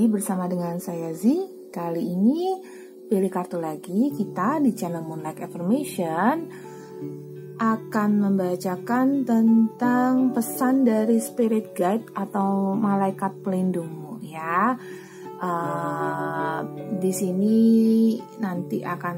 lagi bersama dengan saya Z. Kali ini pilih kartu lagi kita di channel Moonlight Affirmation akan membacakan tentang pesan dari spirit guide atau malaikat pelindungmu ya. Uh, di sini nanti akan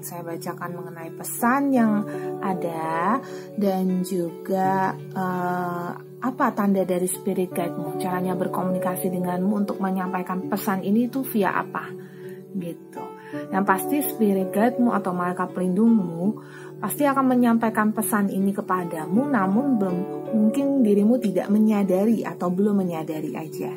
saya bacakan mengenai pesan yang ada dan juga uh, apa tanda dari spirit guide-mu, caranya berkomunikasi denganmu untuk menyampaikan pesan ini tuh via apa gitu. Yang pasti spirit guide-mu atau malaikat pelindungmu pasti akan menyampaikan pesan ini kepadamu namun belum mungkin dirimu tidak menyadari atau belum menyadari aja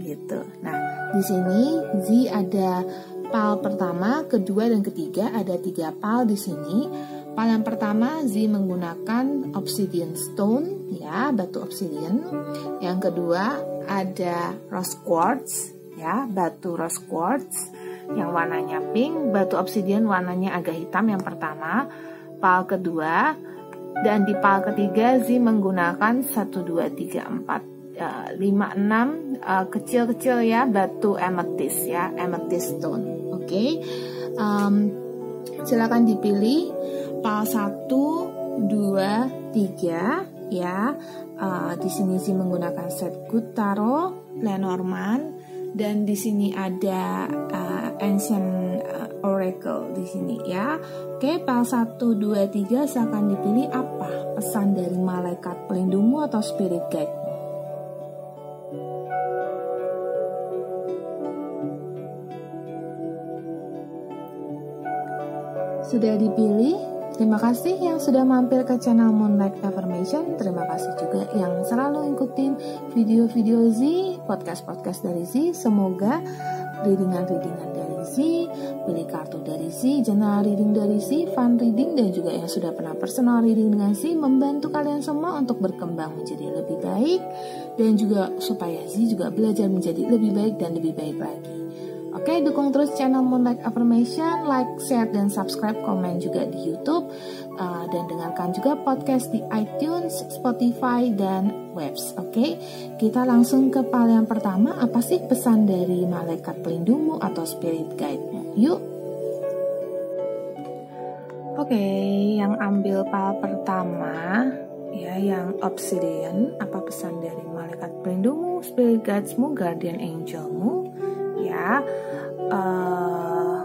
gitu. Nah, di sini Z ada pal pertama, kedua, dan ketiga ada tiga pal di sini. Pal yang pertama Z menggunakan obsidian stone ya, batu obsidian. Yang kedua ada rose quartz ya, batu rose quartz yang warnanya pink, batu obsidian warnanya agak hitam yang pertama. Pal kedua dan di pal ketiga Z menggunakan 1 2 3 4 uh, 5 6 uh, kecil-kecil ya batu amethyst ya amethyst stone. Oke. Okay? Um, silakan dipilih pal 1 2 3 ya. Uh, di sini sih menggunakan set good taro Lenormand dan di sini ada uh, ancient uh, oracle di sini ya. Oke, pal 1 2 3 silakan dipilih apa pesan dari malaikat pelindungmu atau spirit guide. Sudah dipilih? Terima kasih yang sudah mampir ke channel Moonlight Affirmation. Terima kasih juga yang selalu ikutin video-video Z, podcast-podcast dari Z. Semoga readingan-readingan dari Z, pilih kartu dari Z, general reading dari Z, fun reading, dan juga yang sudah pernah personal reading dengan Z membantu kalian semua untuk berkembang menjadi lebih baik dan juga supaya Z juga belajar menjadi lebih baik dan lebih baik lagi. Oke, dukung terus channel Moonlight Affirmation, like, share, dan subscribe, komen juga di YouTube, uh, dan dengarkan juga podcast di iTunes, Spotify, dan Webs. Oke, kita langsung ke pal yang pertama. Apa sih pesan dari malaikat pelindungmu atau spirit guide-mu? Yuk. Oke, yang ambil pal pertama ya yang obsidian apa pesan dari malaikat pelindungmu spirit guidesmu guardian angelmu ya. Uh,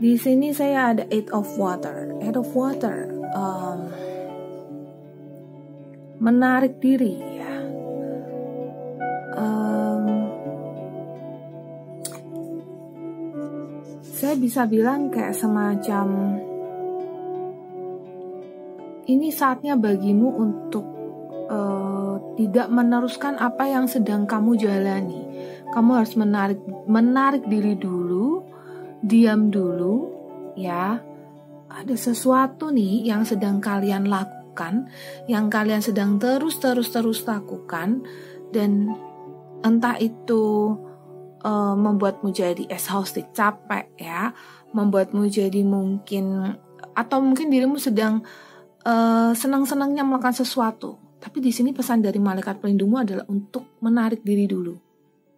di sini saya ada eight of water. Eight of water um, menarik diri ya. Um, saya bisa bilang kayak semacam ini saatnya bagimu untuk uh, tidak meneruskan apa yang sedang kamu jalani kamu harus menarik menarik diri dulu, diam dulu, ya. Ada sesuatu nih yang sedang kalian lakukan, yang kalian sedang terus-terus terus lakukan dan entah itu uh, membuatmu jadi exhausted, capek ya, membuatmu jadi mungkin atau mungkin dirimu sedang uh, senang-senangnya melakukan sesuatu. Tapi di sini pesan dari malaikat pelindungmu adalah untuk menarik diri dulu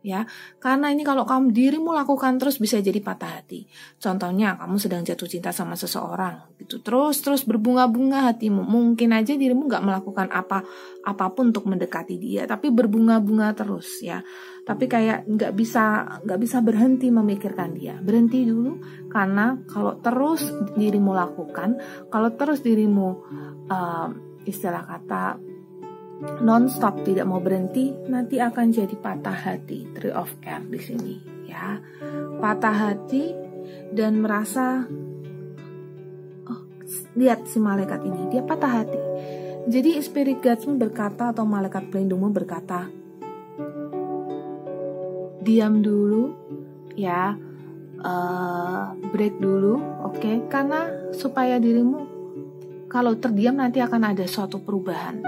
ya. Karena ini kalau kamu dirimu lakukan terus bisa jadi patah hati. Contohnya kamu sedang jatuh cinta sama seseorang gitu. Terus terus berbunga-bunga hatimu. Mungkin aja dirimu nggak melakukan apa apa pun untuk mendekati dia, tapi berbunga-bunga terus ya. Tapi kayak nggak bisa nggak bisa berhenti memikirkan dia. Berhenti dulu karena kalau terus dirimu lakukan, kalau terus dirimu uh, istilah kata non-stop tidak mau berhenti nanti akan jadi patah hati. Tree of air di sini ya. Patah hati dan merasa oh lihat si malaikat ini dia patah hati. Jadi spirit guides berkata atau malaikat pelindungmu berkata diam dulu ya uh, break dulu oke? Okay? karena supaya dirimu kalau terdiam nanti akan ada suatu perubahan.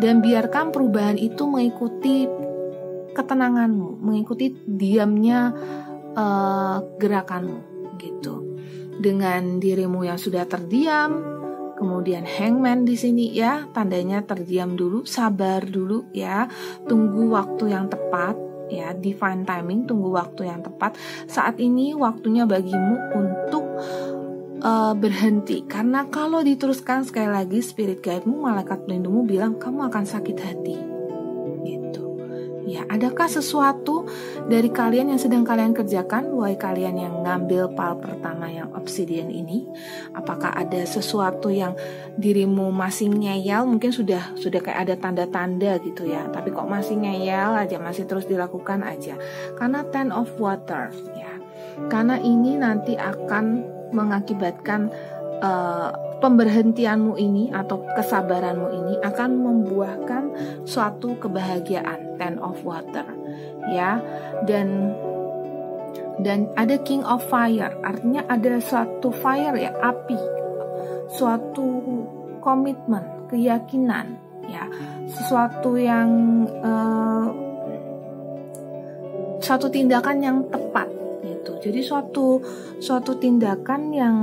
Dan biarkan perubahan itu mengikuti ketenanganmu, mengikuti diamnya uh, gerakanmu gitu. Dengan dirimu yang sudah terdiam, kemudian hangman di sini ya, tandanya terdiam dulu, sabar dulu ya, tunggu waktu yang tepat ya divine timing tunggu waktu yang tepat saat ini waktunya bagimu untuk uh, berhenti. Karena kalau diteruskan sekali lagi spirit guide-mu malaikat pelindungmu bilang kamu akan sakit hati. Gitu. Ya adakah sesuatu dari kalian yang sedang kalian kerjakan wahai kalian yang ngambil pal pertama yang obsidian ini? Apakah ada sesuatu yang dirimu masih ngeyel? Mungkin sudah sudah kayak ada tanda-tanda gitu ya. Tapi kok masih ngeyel aja masih terus dilakukan aja. Karena ten of water ya. Karena ini nanti akan mengakibatkan uh, pemberhentianmu ini atau kesabaranmu ini akan membuahkan suatu kebahagiaan ten of water ya. Dan dan ada king of fire artinya ada suatu fire ya api suatu komitmen keyakinan ya. Sesuatu yang uh, suatu tindakan yang tepat jadi suatu suatu tindakan yang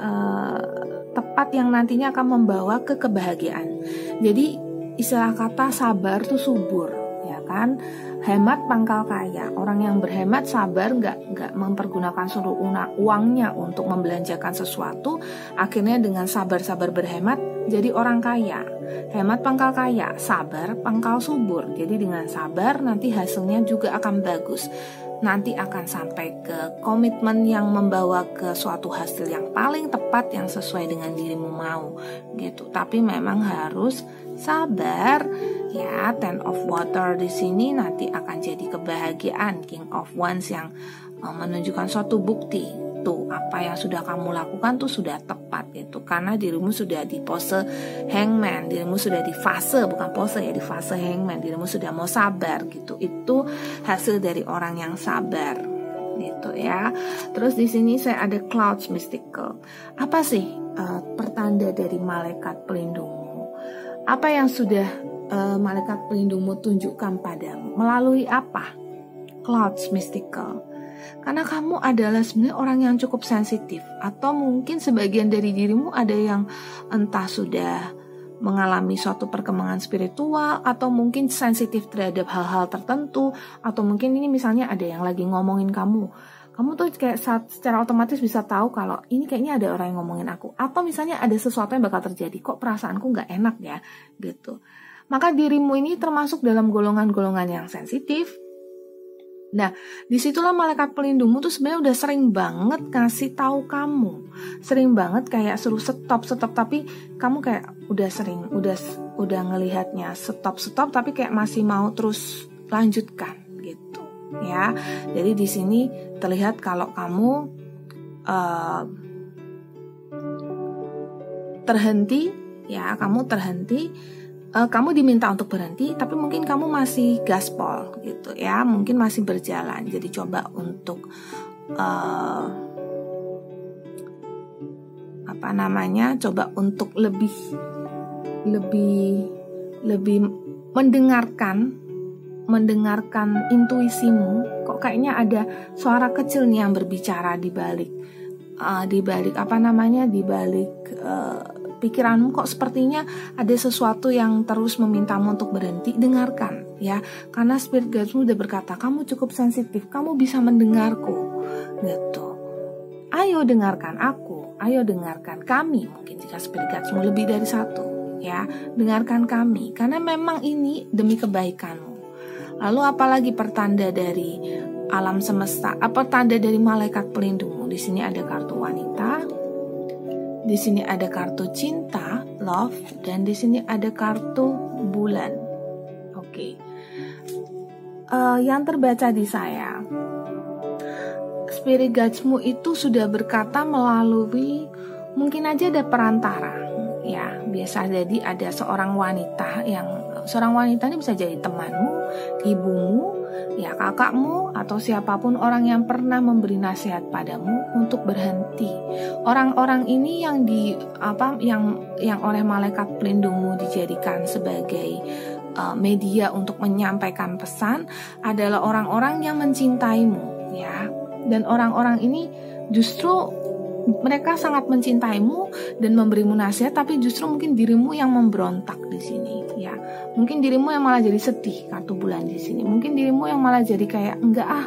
uh, tepat yang nantinya akan membawa ke kebahagiaan. Jadi istilah kata sabar tuh subur, ya kan? Hemat pangkal kaya. Orang yang berhemat sabar nggak nggak mempergunakan seluruh uangnya untuk membelanjakan sesuatu, akhirnya dengan sabar-sabar berhemat jadi orang kaya. Hemat pangkal kaya, sabar pangkal subur. Jadi dengan sabar nanti hasilnya juga akan bagus nanti akan sampai ke komitmen yang membawa ke suatu hasil yang paling tepat yang sesuai dengan dirimu mau gitu. Tapi memang harus sabar ya. Ten of Water di sini nanti akan jadi kebahagiaan King of Wands yang eh, menunjukkan suatu bukti itu apa yang sudah kamu lakukan tuh sudah tepat gitu. Karena dirimu sudah di pose hangman dirimu sudah di fase bukan pose ya di fase hangman. Dirimu sudah mau sabar gitu. Itu hasil dari orang yang sabar gitu ya. Terus di sini saya ada clouds mystical. Apa sih uh, pertanda dari malaikat pelindungmu? Apa yang sudah uh, malaikat pelindungmu tunjukkan padamu? Melalui apa? Clouds mystical karena kamu adalah sebenarnya orang yang cukup sensitif. Atau mungkin sebagian dari dirimu ada yang entah sudah mengalami suatu perkembangan spiritual atau mungkin sensitif terhadap hal-hal tertentu atau mungkin ini misalnya ada yang lagi ngomongin kamu. Kamu tuh kayak saat, secara otomatis bisa tahu kalau ini kayaknya ada orang yang ngomongin aku. Atau misalnya ada sesuatu yang bakal terjadi kok perasaanku nggak enak ya gitu. Maka dirimu ini termasuk dalam golongan-golongan yang sensitif Nah, di situlah malaikat pelindungmu tuh sebenarnya udah sering banget kasih tahu kamu, sering banget kayak suruh stop stop. Tapi kamu kayak udah sering, udah udah ngelihatnya stop stop. Tapi kayak masih mau terus lanjutkan gitu, ya. Jadi di sini terlihat kalau kamu uh, terhenti, ya. Kamu terhenti uh, kamu diminta untuk berhenti, tapi mungkin kamu masih gaspol gitu ya, mungkin masih berjalan. Jadi coba untuk uh, apa namanya, coba untuk lebih lebih lebih mendengarkan mendengarkan intuisimu kok kayaknya ada suara kecil nih yang berbicara di balik uh, di balik apa namanya di balik uh, pikiranmu kok sepertinya ada sesuatu yang terus memintamu untuk berhenti, dengarkan ya. Karena spirit guidesmu udah berkata, kamu cukup sensitif, kamu bisa mendengarku. Gitu. Ayo dengarkan aku, ayo dengarkan kami. Mungkin jika spirit guidesmu lebih dari satu, ya. Dengarkan kami karena memang ini demi kebaikanmu. Lalu apalagi pertanda dari alam semesta? Apa tanda dari malaikat pelindungmu? Di sini ada kartu di sini ada kartu cinta, love, dan di sini ada kartu bulan. Oke, okay. uh, eh, yang terbaca di saya, spirit guidesmu itu sudah berkata melalui mungkin aja ada perantara, ya biasa jadi ada seorang wanita yang seorang wanita ini bisa jadi temanmu, ibumu, ya kakakmu atau siapa pun orang yang pernah memberi nasihat padamu untuk berhenti. Orang-orang ini yang di apa yang yang oleh malaikat pelindungmu dijadikan sebagai uh, media untuk menyampaikan pesan adalah orang-orang yang mencintaimu ya. Dan orang-orang ini justru mereka sangat mencintaimu dan memberimu nasihat tapi justru mungkin dirimu yang memberontak di sini ya. Mungkin dirimu yang malah jadi sedih kartu bulan di sini. Mungkin dirimu yang malah jadi kayak enggak ah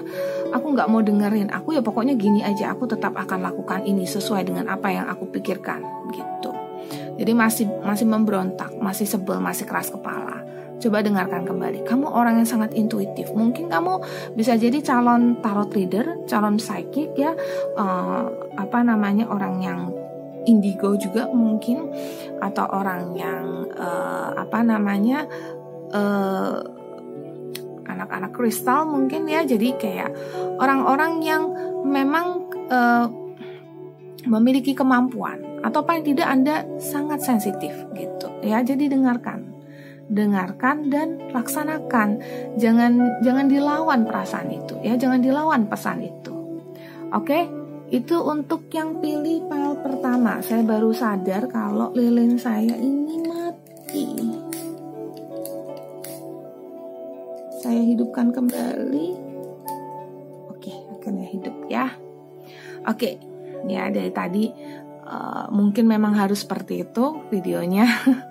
aku nggak mau dengerin. Aku ya pokoknya gini aja aku tetap akan lakukan ini sesuai dengan apa yang aku pikirkan gitu. Jadi masih masih memberontak masih sebel masih keras kepala Coba dengarkan kembali. Kamu orang yang sangat intuitif. Mungkin kamu bisa jadi calon tarot reader, calon psychic ya, uh, apa namanya orang yang indigo juga mungkin, atau orang yang uh, apa namanya uh, anak-anak kristal mungkin ya. Jadi kayak orang-orang yang memang uh, memiliki kemampuan atau paling tidak Anda sangat sensitif gitu ya. Jadi dengarkan dengarkan dan laksanakan. Jangan jangan dilawan perasaan itu ya, jangan dilawan pesan itu. Oke, itu untuk yang pilih file pertama. Saya baru sadar kalau lilin saya ini mati. Saya hidupkan kembali. Oke, akhirnya hidup ya. Oke, ya dari tadi uh, mungkin memang harus seperti itu videonya.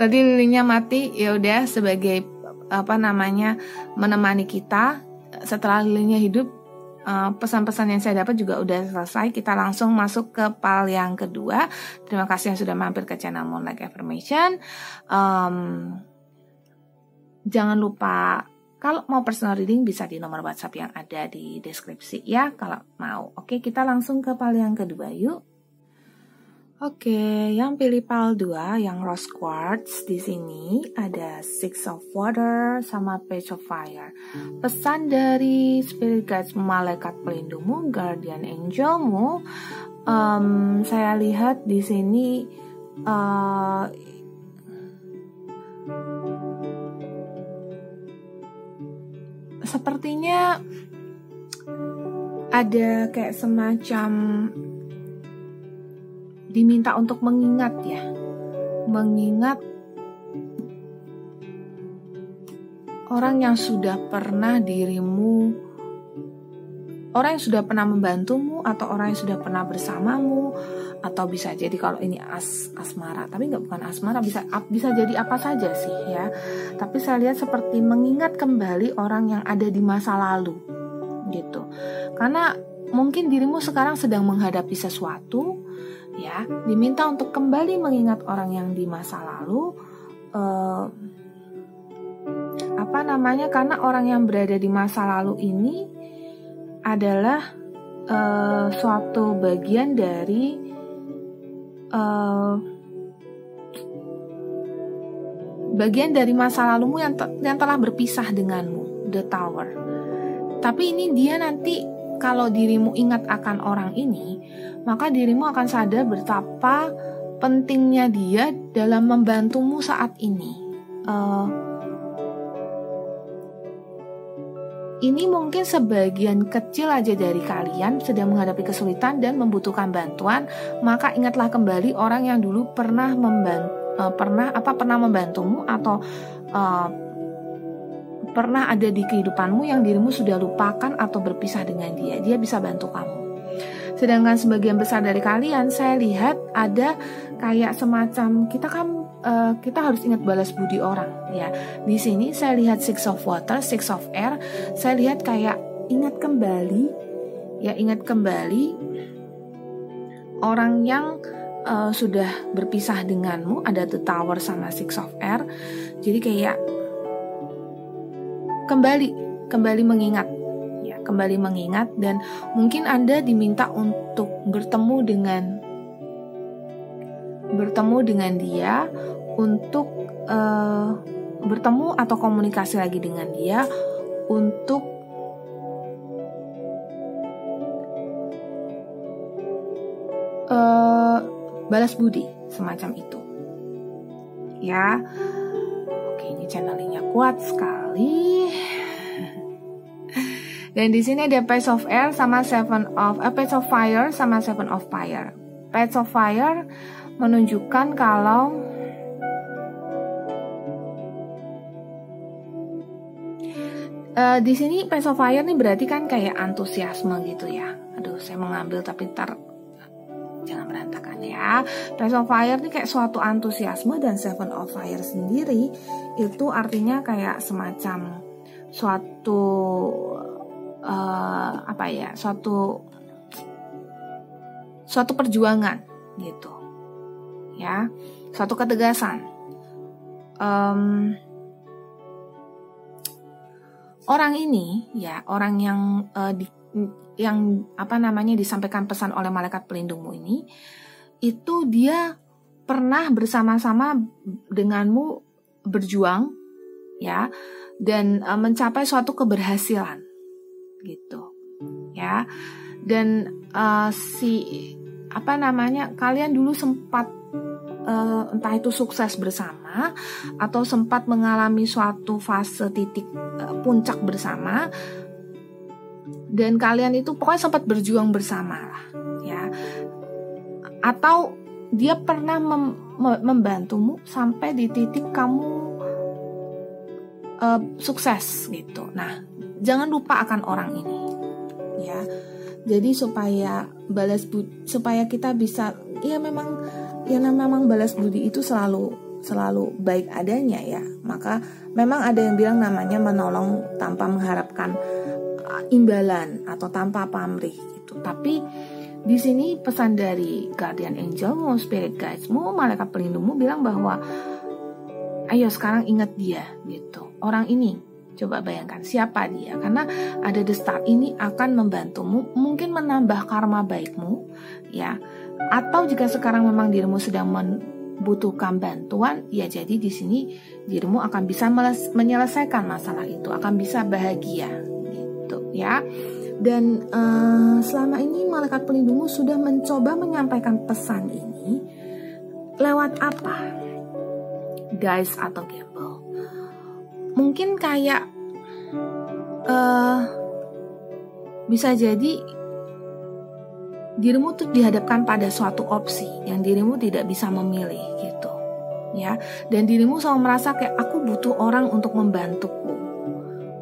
tadi lilinnya mati ya udah sebagai apa namanya menemani kita setelah lilinnya hidup eh, pesan-pesan yang saya dapat juga udah selesai kita langsung masuk ke pal yang kedua terima kasih yang sudah mampir ke channel Moonlight Affirmation um, jangan lupa kalau mau personal reading bisa di nomor WhatsApp yang ada di deskripsi ya kalau mau. Oke, kita langsung ke pal yang kedua yuk. Oke, yang pilih PAL 2 yang rose quartz di sini ada Six of Water sama Page of Fire. Pesan dari Spirit Guides malaikat pelindungmu, guardian angelmu, um, saya lihat di sini uh, sepertinya ada kayak semacam diminta untuk mengingat ya. Mengingat orang yang sudah pernah dirimu orang yang sudah pernah membantumu atau orang yang sudah pernah bersamamu atau bisa jadi kalau ini as asmara tapi nggak bukan asmara bisa bisa jadi apa saja sih ya. Tapi saya lihat seperti mengingat kembali orang yang ada di masa lalu gitu. Karena mungkin dirimu sekarang sedang menghadapi sesuatu ya. Diminta untuk kembali mengingat orang yang di masa lalu uh, apa namanya karena orang yang berada di masa lalu ini adalah uh, suatu bagian dari uh, bagian dari masa lalumu yang, te yang telah berpisah denganmu the tower. Tapi ini dia nanti kalau dirimu ingat akan orang ini maka dirimu akan sadar betapa pentingnya dia dalam membantumu saat ini. Uh, ini mungkin sebagian kecil aja dari kalian sedang menghadapi kesulitan dan membutuhkan bantuan, maka ingatlah kembali orang yang dulu pernah membantu, uh, pernah apa pernah membantumu atau uh, pernah ada di kehidupanmu yang dirimu sudah lupakan atau berpisah dengan dia. Dia bisa bantu kamu. Sedangkan sebagian besar dari kalian saya lihat ada kayak semacam kita kan uh, kita harus ingat balas budi orang ya. Di sini saya lihat six of water, six of air. Saya lihat kayak ingat kembali ya ingat kembali orang yang uh, sudah berpisah denganmu ada the tower sama six of air. Jadi kayak kembali kembali mengingat. Kembali mengingat dan mungkin Anda diminta untuk bertemu dengan bertemu dengan dia untuk uh, bertemu atau komunikasi lagi dengan dia untuk uh, balas budi semacam itu. Ya channelingnya kuat sekali dan di sini ada Page of Air sama Seven of uh, Page of Fire sama Seven of Fire. Page of Fire menunjukkan kalau uh, di sini Page of Fire nih berarti kan kayak antusiasme gitu ya. Aduh, saya mengambil tapi ntar ya. Of Fire ini kayak suatu antusiasme dan Seven of Fire sendiri itu artinya kayak semacam suatu uh, apa ya, suatu suatu perjuangan gitu. Ya, suatu ketegasan. Um, orang ini ya, orang yang uh, di yang apa namanya disampaikan pesan oleh malaikat pelindungmu ini itu dia pernah bersama-sama denganmu berjuang ya dan e, mencapai suatu keberhasilan gitu ya. Dan uh, si apa namanya kalian dulu sempat uh, entah itu sukses bersama atau sempat mengalami suatu fase titik uh, puncak bersama dan kalian itu pokoknya sempat berjuang bersama lah ya atau dia pernah mem membantumu sampai di titik kamu uh, sukses gitu. Nah jangan lupa akan orang ini ya. Jadi supaya balas budi, supaya kita bisa ya memang ya memang balas budi itu selalu selalu baik adanya ya. Maka memang ada yang bilang namanya menolong tanpa mengharapkan imbalan atau tanpa pamrih gitu. Tapi di sini pesan dari guardian angelmu, spirit guidesmu, malaikat pelindungmu bilang bahwa ayo sekarang ingat dia gitu. Orang ini coba bayangkan siapa dia karena ada the star ini akan membantumu mungkin menambah karma baikmu ya atau jika sekarang memang dirimu sedang membutuhkan bantuan ya jadi di sini dirimu akan bisa menyelesaikan masalah itu akan bisa bahagia ya. Dan uh, selama ini malaikat pelindungmu sudah mencoba menyampaikan pesan ini lewat apa? Guys atau gamble. Mungkin kayak uh, bisa jadi dirimu tuh dihadapkan pada suatu opsi yang dirimu tidak bisa memilih gitu ya dan dirimu selalu merasa kayak aku butuh orang untuk membantuku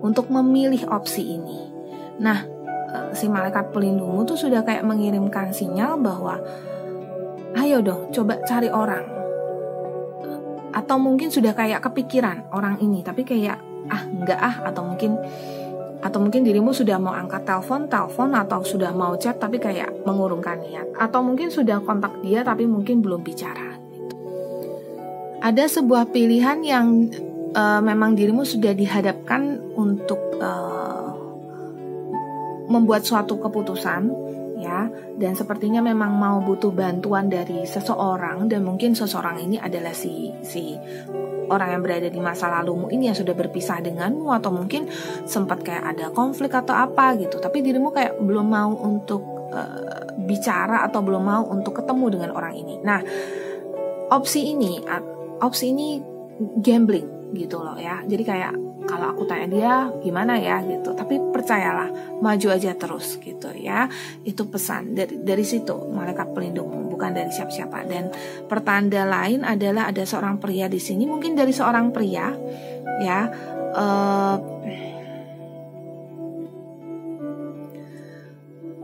untuk memilih opsi ini Nah, eh, si malaikat pelindungmu tuh sudah kayak mengirimkan sinyal bahwa ayo dong coba cari orang. Atau mungkin sudah kayak kepikiran orang ini tapi kayak ah enggak ah atau mungkin atau mungkin dirimu sudah mau angkat telepon, telepon atau sudah mau chat tapi kayak mengurungkan niat atau mungkin sudah kontak dia tapi mungkin belum bicara. Gitu. Ada sebuah pilihan yang uh, memang dirimu sudah dihadapkan untuk uh, membuat suatu keputusan ya. Dan sepertinya memang mau butuh bantuan dari seseorang dan mungkin seseorang ini adalah si si orang yang berada di masa lalumu ini yang sudah berpisah denganmu atau mungkin sempat kayak ada konflik atau apa gitu. Tapi dirimu kayak belum mau untuk uh, bicara atau belum mau untuk ketemu dengan orang ini. Nah opsi ini opsi ini gambling gitu loh ya. Jadi kayak kalau aku tanya dia gimana ya? gitu. Tapi percayalah maju aja terus gitu ya. Itu pesan dari dari situ malaikat pelindung bukan dari siapa-siapa. Dan pertanda lain adalah ada seorang pria di sini mungkin dari seorang pria ya uh,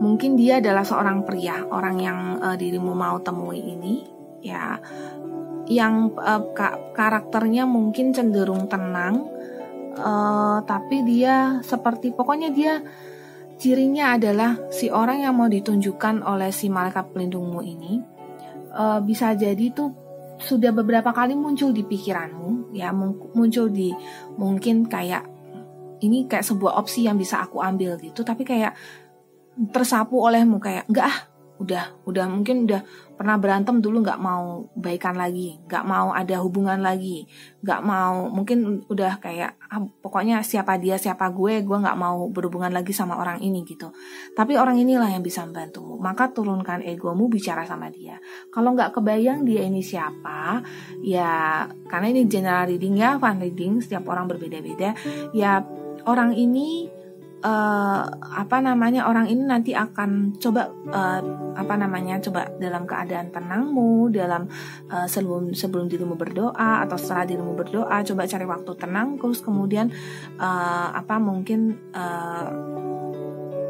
mungkin dia adalah seorang pria orang yang uh, dirimu mau temui ini ya. Yang uh, karakternya mungkin cenderung tenang uh, tapi dia seperti pokoknya dia cirinya adalah si orang yang mau ditunjukkan oleh si malaikat pelindungmu ini. Uh, bisa jadi tuh sudah beberapa kali muncul di pikiranmu ya muncul di mungkin kayak ini kayak sebuah opsi yang bisa aku ambil gitu tapi kayak tersapu olehmu kayak enggak ah udah udah mungkin udah pernah berantem dulu nggak mau baikan lagi nggak mau ada hubungan lagi nggak mau mungkin udah kayak ah, pokoknya siapa dia siapa gue gue nggak mau berhubungan lagi sama orang ini gitu. Tapi orang inilah yang bisa membantumu. Maka turunkan egomu bicara sama dia. Kalau nggak kebayang dia ini siapa ya karena ini general reading ya fan reading setiap orang berbeda-beda ya orang ini uh, apa namanya orang ini nanti akan coba uh, apa namanya coba dalam keadaan tenangmu dalam uh, sebelum sebelum dirimu berdoa atau setelah dirimu berdoa coba cari waktu tenang terus kemudian uh, apa mungkin uh,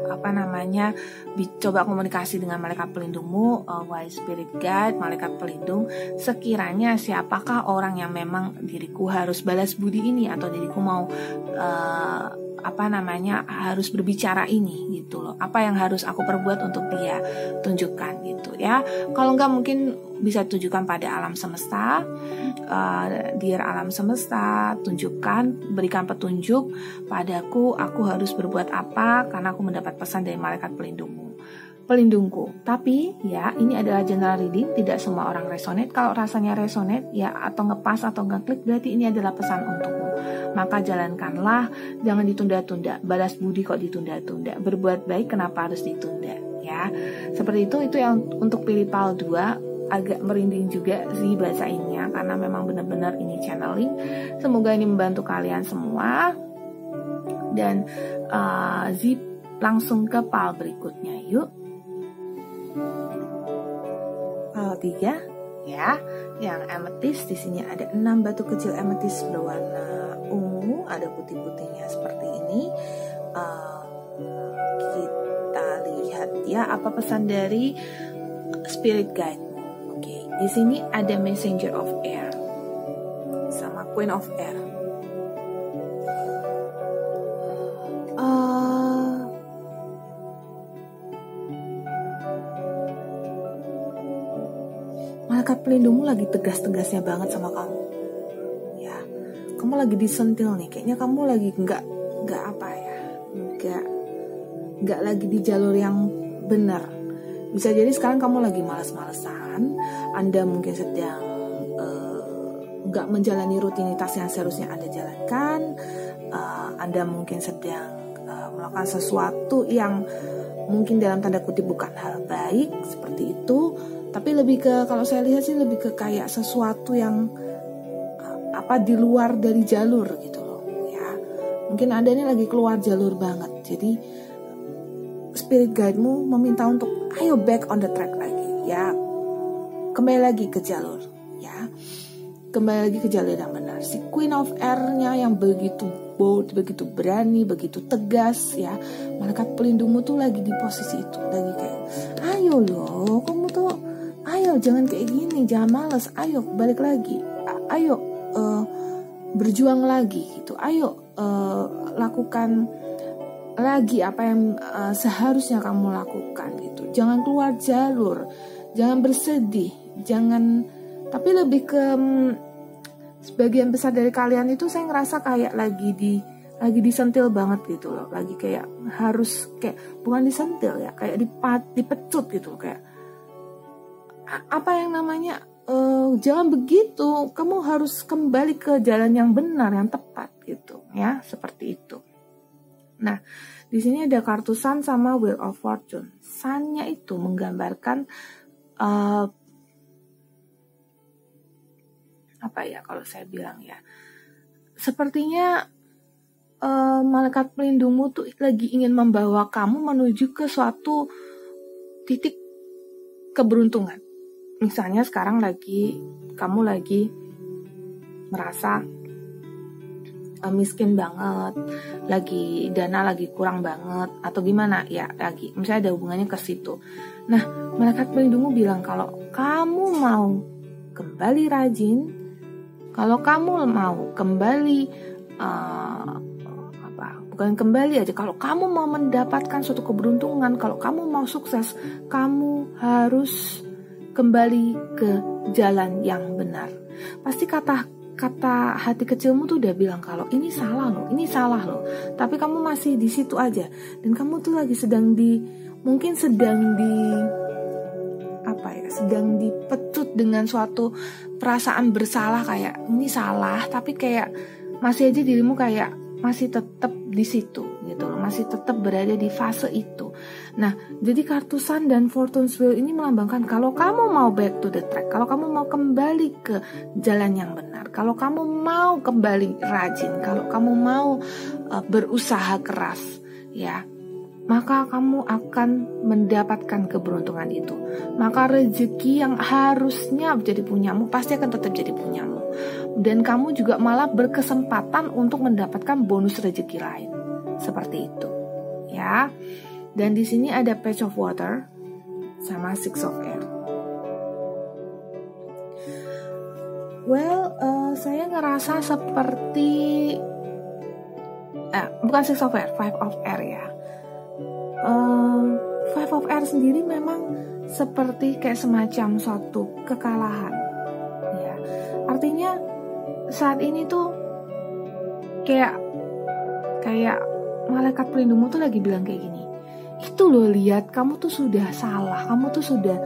apa namanya coba komunikasi dengan malaikat pelindungmu uh, wise spirit guide malaikat pelindung. Sekiranya siapakah orang yang memang diriku harus balas budi ini atau diriku mau uh, apa namanya harus berbicara ini gitu loh apa yang harus aku perbuat untuk dia tunjukkan gitu ya kalau enggak mungkin bisa tunjukkan pada alam semesta uh, dear alam semesta tunjukkan berikan petunjuk padaku aku harus berbuat apa karena aku mendapat pesan dari malaikat pelindungmu pelindungku. Tapi ya ini adalah general reading, tidak semua orang resonate. Kalau rasanya resonate ya atau ngepas atau ngeklik berarti ini adalah pesan untukmu. Maka jalankanlah, jangan ditunda-tunda. Balas budi kok ditunda-tunda. Berbuat baik kenapa harus ditunda ya. Seperti itu itu yang untuk pilih PAL 2 agak merinding juga sih bacainnya karena memang benar-benar ini channeling. Semoga ini membantu kalian semua. Dan uh, zip langsung ke pal berikutnya yuk. Pal 3 ya. Yang ametis di sini ada 6 batu kecil ametis berwarna ada putih-putihnya seperti ini. Uh, kita lihat ya apa pesan dari spirit guide di sini ada Messenger of Air sama Queen of Air. Uh, malaikat pelindungmu lagi tegas-tegasnya banget sama kamu. Kamu lagi disentil nih. Kayaknya kamu lagi nggak nggak apa ya, nggak nggak lagi di jalur yang benar. Bisa jadi sekarang kamu lagi malas-malesan, anda mungkin sedang uh, nggak menjalani rutinitas yang seharusnya Anda jalankan, uh, Anda mungkin sedang uh, melakukan sesuatu yang mungkin dalam tanda kutip bukan hal baik seperti itu, tapi lebih ke kalau saya lihat sih lebih ke kayak sesuatu yang apa di luar dari jalur gitu loh ya. Mungkin Anda ini lagi keluar jalur banget. Jadi spirit guide-mu meminta untuk ayo back on the track lagi ya kembali lagi ke jalur ya kembali lagi ke jalur yang benar si Queen of Air-nya yang begitu bold begitu berani begitu tegas ya malaikat pelindungmu tuh lagi di posisi itu lagi kayak ayo loh kamu tuh ayo jangan kayak gini jangan males ayo balik lagi ayo berjuang lagi gitu. Ayo uh, lakukan lagi apa yang uh, seharusnya kamu lakukan gitu. Jangan keluar jalur jangan bersedih jangan tapi lebih ke um, sebagian besar dari kalian itu saya ngerasa kayak lagi di lagi disentil banget gitu loh. Lagi kayak harus kayak bukan disentil ya kayak dipat dipecut gitu kayak apa yang namanya uh, jangan begitu. Kamu harus kembali ke jalan yang benar yang tepat gitu ya seperti itu. Nah di sini ada kartu Sun sama Wheel of Fortune. Sunnya itu menggambarkan uh, apa ya kalau saya bilang ya. Sepertinya uh, malaikat pelindungmu tuh lagi ingin membawa kamu menuju ke suatu titik keberuntungan misalnya sekarang lagi kamu lagi merasa uh, miskin banget, lagi dana lagi kurang banget atau gimana ya lagi misalnya ada hubungannya ke situ. Nah, malaikat pelindungmu bilang kalau kamu mau kembali rajin, kalau kamu mau kembali uh, apa? Bukan kembali aja. Kalau kamu mau mendapatkan suatu keberuntungan, kalau kamu mau sukses, kamu harus kembali ke jalan yang benar. Pasti kata kata hati kecilmu tuh udah bilang kalau ini salah loh, ini salah loh. Tapi kamu masih di situ aja dan kamu tuh lagi sedang di mungkin sedang di apa ya sedang dipecut dengan suatu perasaan bersalah kayak ini salah tapi kayak masih aja dirimu kayak masih tetap di situ gitu loh masih tetap berada di fase itu nah jadi kartu Sun dan Fortune's Wheel ini melambangkan kalau kamu mau back to the track kalau kamu mau kembali ke jalan yang benar kalau kamu mau kembali rajin kalau kamu mau uh, berusaha keras ya maka kamu akan mendapatkan keberuntungan itu. Maka rezeki yang harusnya menjadi punyamu pasti akan tetap jadi punyamu. Dan kamu juga malah berkesempatan untuk mendapatkan bonus rezeki lain. Seperti itu. Ya. Dan di sini ada Patch of Water sama Six of Air. Well, uh, saya ngerasa seperti eh, bukan Six of Air, Five of Air ya. Uh, five of Air sendiri memang seperti kayak semacam suatu kekalahan, ya. Artinya saat ini tuh kayak kayak malaikat pelindungmu tuh lagi bilang kayak gini itu loh lihat kamu tuh sudah salah kamu tuh sudah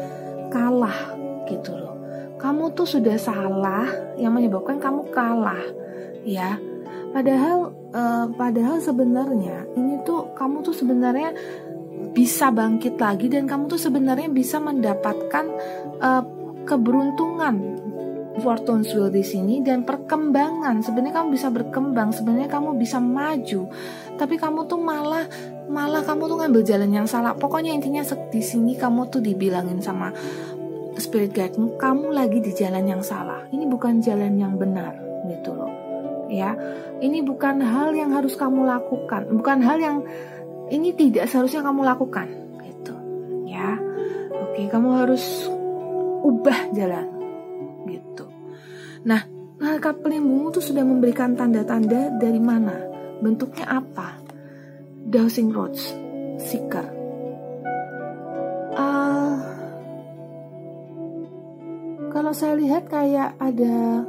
kalah gitu loh. Kamu tuh sudah salah yang menyebabkan kamu kalah ya. Padahal uh, padahal sebenarnya ini tuh kamu tuh sebenarnya bisa bangkit lagi dan kamu tuh sebenarnya bisa mendapatkan uh, keberuntungan Fortune's Wheel di sini dan perkembangan. Sebenarnya kamu bisa berkembang, sebenarnya kamu bisa maju. Tapi kamu tuh malah malah kamu tuh ngambil jalan yang salah. Pokoknya intinya di sini kamu tuh dibilangin sama spirit guide kamu lagi di jalan yang salah. Ini bukan jalan yang benar gitu loh. Ya. Ini bukan hal yang harus kamu lakukan, bukan hal yang ini tidak seharusnya kamu lakukan gitu. Ya. Oke, kamu harus ubah jalan Nah, malaikat pelindungmu itu sudah memberikan tanda-tanda dari mana, bentuknya apa. Dowsing rods, seeker. Uh, kalau saya lihat kayak ada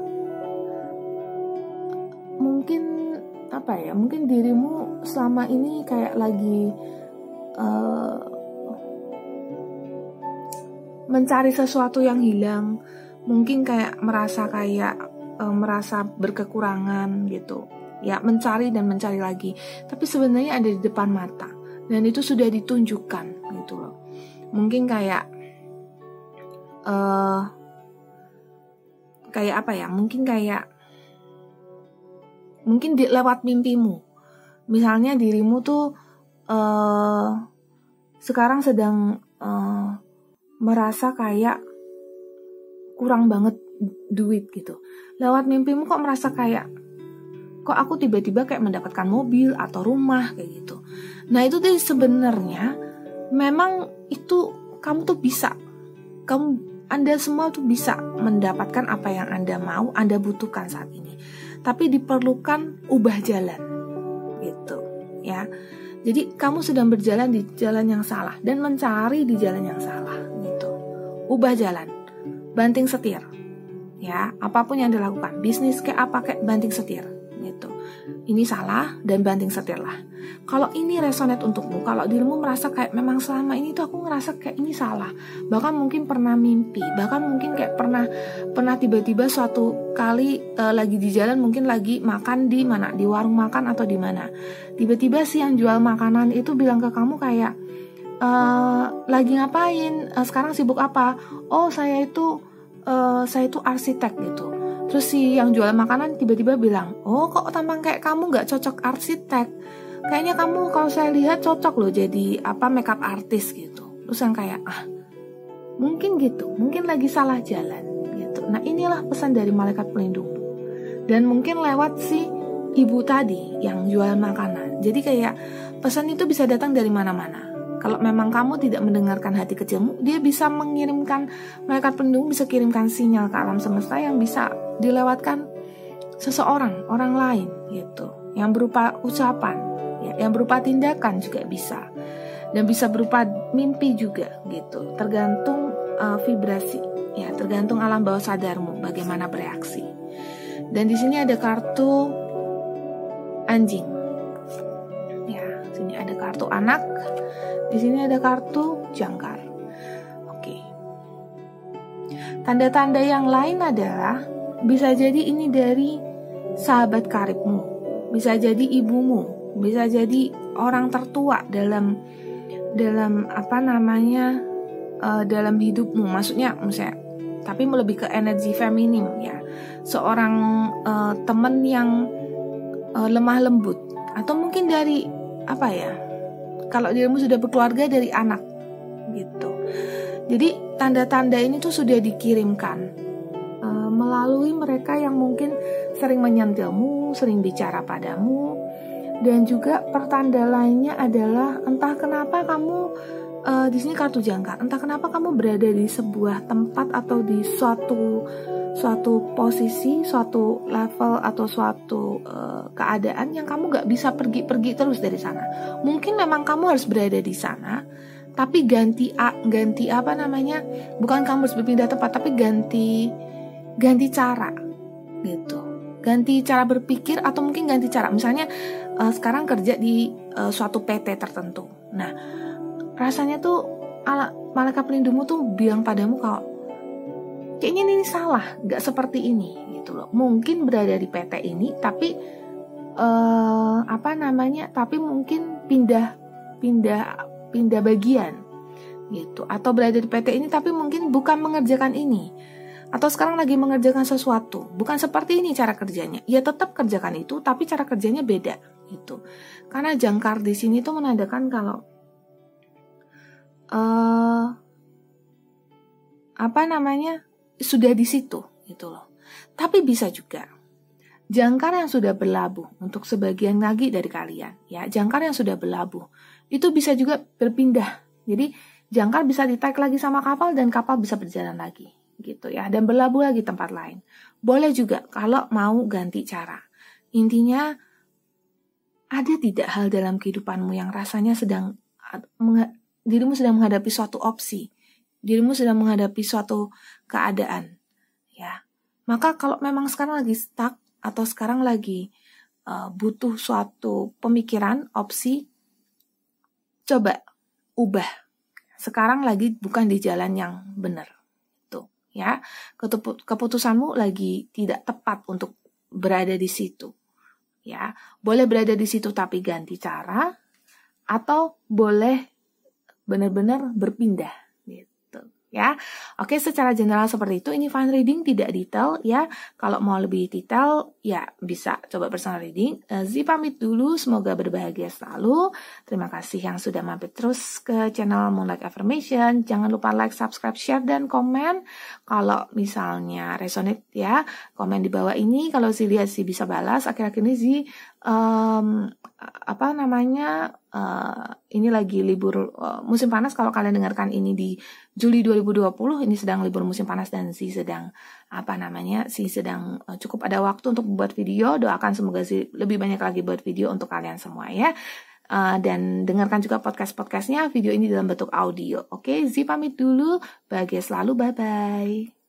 mungkin apa ya mungkin dirimu selama ini kayak lagi uh, mencari sesuatu yang hilang mungkin kayak merasa kayak e, merasa berkekurangan gitu. Ya mencari dan mencari lagi. Tapi sebenarnya ada di depan mata. Dan itu sudah ditunjukkan gitu loh. Mungkin kayak uh, kayak apa ya? Mungkin kayak mungkin di, lewat mimpimu. Misalnya dirimu tuh uh, sekarang sedang uh, merasa kayak kurang banget duit gitu. Lewat mimpimu kok merasa kayak kok aku tiba-tiba kayak mendapatkan mobil atau rumah kayak gitu. Nah, itu tuh sebenarnya memang itu kamu tuh bisa. Kamu Anda semua tuh bisa mendapatkan apa yang Anda mau, Anda butuhkan saat ini. Tapi diperlukan ubah jalan. Gitu, ya. Jadi kamu sedang berjalan di jalan yang salah dan mencari di jalan yang salah gitu. Ubah jalan banting setir. Ya, apa pun yang dilakukan, bisnis kayak apa kayak banting setir gitu. Ini salah dan banting setir lah. Kalau ini resonate untukmu, kalau dirimu merasa kayak memang selama ini tuh aku ngerasa kayak ini salah, bahkan mungkin pernah mimpi, bahkan mungkin kayak pernah pernah tiba-tiba suatu kali uh, lagi di jalan mungkin lagi makan di mana di warung makan atau di mana, tiba-tiba si yang jual makanan itu bilang ke kamu kayak uh, lagi ngapain? Uh, sekarang sibuk apa? Oh saya itu uh, saya itu arsitek gitu. Terus si yang jual makanan tiba-tiba bilang oh kok tampang kayak kamu nggak cocok arsitek? Kayaknya kamu kalau saya lihat cocok loh jadi apa makeup artis gitu. Terus yang kayak ah mungkin gitu. Mungkin lagi salah jalan gitu. Nah inilah pesan dari malaikat pelindung. Dan mungkin lewat si ibu tadi yang jual makanan. Jadi kayak pesan itu bisa datang dari mana-mana kalau memang kamu tidak mendengarkan hati kecilmu, dia bisa mengirimkan malaikat pelindung bisa kirimkan sinyal ke alam semesta yang bisa dilewatkan seseorang, orang lain gitu. Yang berupa ucapan, ya, yang berupa tindakan juga bisa. Dan bisa berupa mimpi juga gitu. Tergantung uh, vibrasi, ya, tergantung alam bawah sadarmu bagaimana bereaksi. Dan di sini ada kartu anjing. Ya, sini ada kartu anak, di sini ada kartu jangkar. Oke. Tanda-tanda yang lain adalah bisa jadi ini dari sahabat karibmu, bisa jadi ibumu, bisa jadi orang tertua dalam dalam apa namanya uh, dalam hidupmu. Maksudnya, misalnya, tapi lebih ke energi feminim ya. Seorang uh, teman yang uh, lemah lembut atau mungkin dari apa ya kalau dirimu sudah berkeluarga dari anak. Gitu. Jadi tanda-tanda ini tuh sudah dikirimkan. Uh, melalui mereka yang mungkin sering menyentilmu, sering bicara padamu, dan juga pertanda lainnya adalah entah kenapa kamu uh, di sini kartu jangkar entah kenapa kamu berada di sebuah tempat atau di suatu suatu posisi, suatu level atau suatu uh, keadaan yang kamu gak bisa pergi-pergi terus dari sana. Mungkin memang kamu harus berada di sana, tapi ganti ganti apa namanya? Bukan kamu harus berpindah tempat, tapi ganti ganti cara gitu. Ganti cara berpikir atau mungkin ganti cara. Misalnya uh, sekarang kerja di uh, suatu PT tertentu. Nah, rasanya tuh ala, malaikat pelindungmu tuh bilang padamu kalau kayaknya ini salah, nggak seperti ini gitu loh. Mungkin berada di PT ini, tapi uh, apa namanya? Tapi mungkin pindah pindah pindah bagian gitu atau berada di PT ini tapi mungkin bukan mengerjakan ini atau sekarang lagi mengerjakan sesuatu bukan seperti ini cara kerjanya ya tetap kerjakan itu tapi cara kerjanya beda gitu karena jangkar di sini tuh menandakan kalau uh, apa namanya sudah di situ gitu loh. Tapi bisa juga jangkar yang sudah berlabuh untuk sebagian lagi dari kalian ya, jangkar yang sudah berlabuh itu bisa juga berpindah. Jadi jangkar bisa ditarik lagi sama kapal dan kapal bisa berjalan lagi gitu ya dan berlabuh lagi tempat lain. Boleh juga kalau mau ganti cara. Intinya ada tidak hal dalam kehidupanmu yang rasanya sedang dirimu sedang menghadapi suatu opsi, dirimu sedang menghadapi suatu keadaan ya. Maka kalau memang sekarang lagi stuck atau sekarang lagi uh, butuh suatu pemikiran, opsi, coba ubah. Sekarang lagi bukan di jalan yang benar. Tuh, ya. Keputusanmu lagi tidak tepat untuk berada di situ. Ya, boleh berada di situ tapi ganti cara atau boleh benar-benar berpindah ya. Oke, secara general seperti itu. Ini fun reading tidak detail ya. Kalau mau lebih detail ya bisa coba personal reading. Uh, Zi pamit dulu, semoga berbahagia selalu. Terima kasih yang sudah mampir terus ke channel Moonlight Affirmation. Jangan lupa like, subscribe, share dan komen. Kalau misalnya resonate ya, komen di bawah ini. Kalau Zi lihat sih bisa balas. Akhir-akhir ini Zi um, apa namanya uh, ini lagi libur uh, musim panas. Kalau kalian dengarkan ini di Juli 2020 ini sedang libur musim panas dan si sedang apa namanya si sedang uh, cukup ada waktu untuk membuat video. Doakan semoga si lebih banyak lagi buat video untuk kalian semua ya. Uh, dan dengarkan juga podcast podcastnya video ini dalam bentuk audio. Oke okay? Zi pamit dulu. Bahagia selalu. Bye bye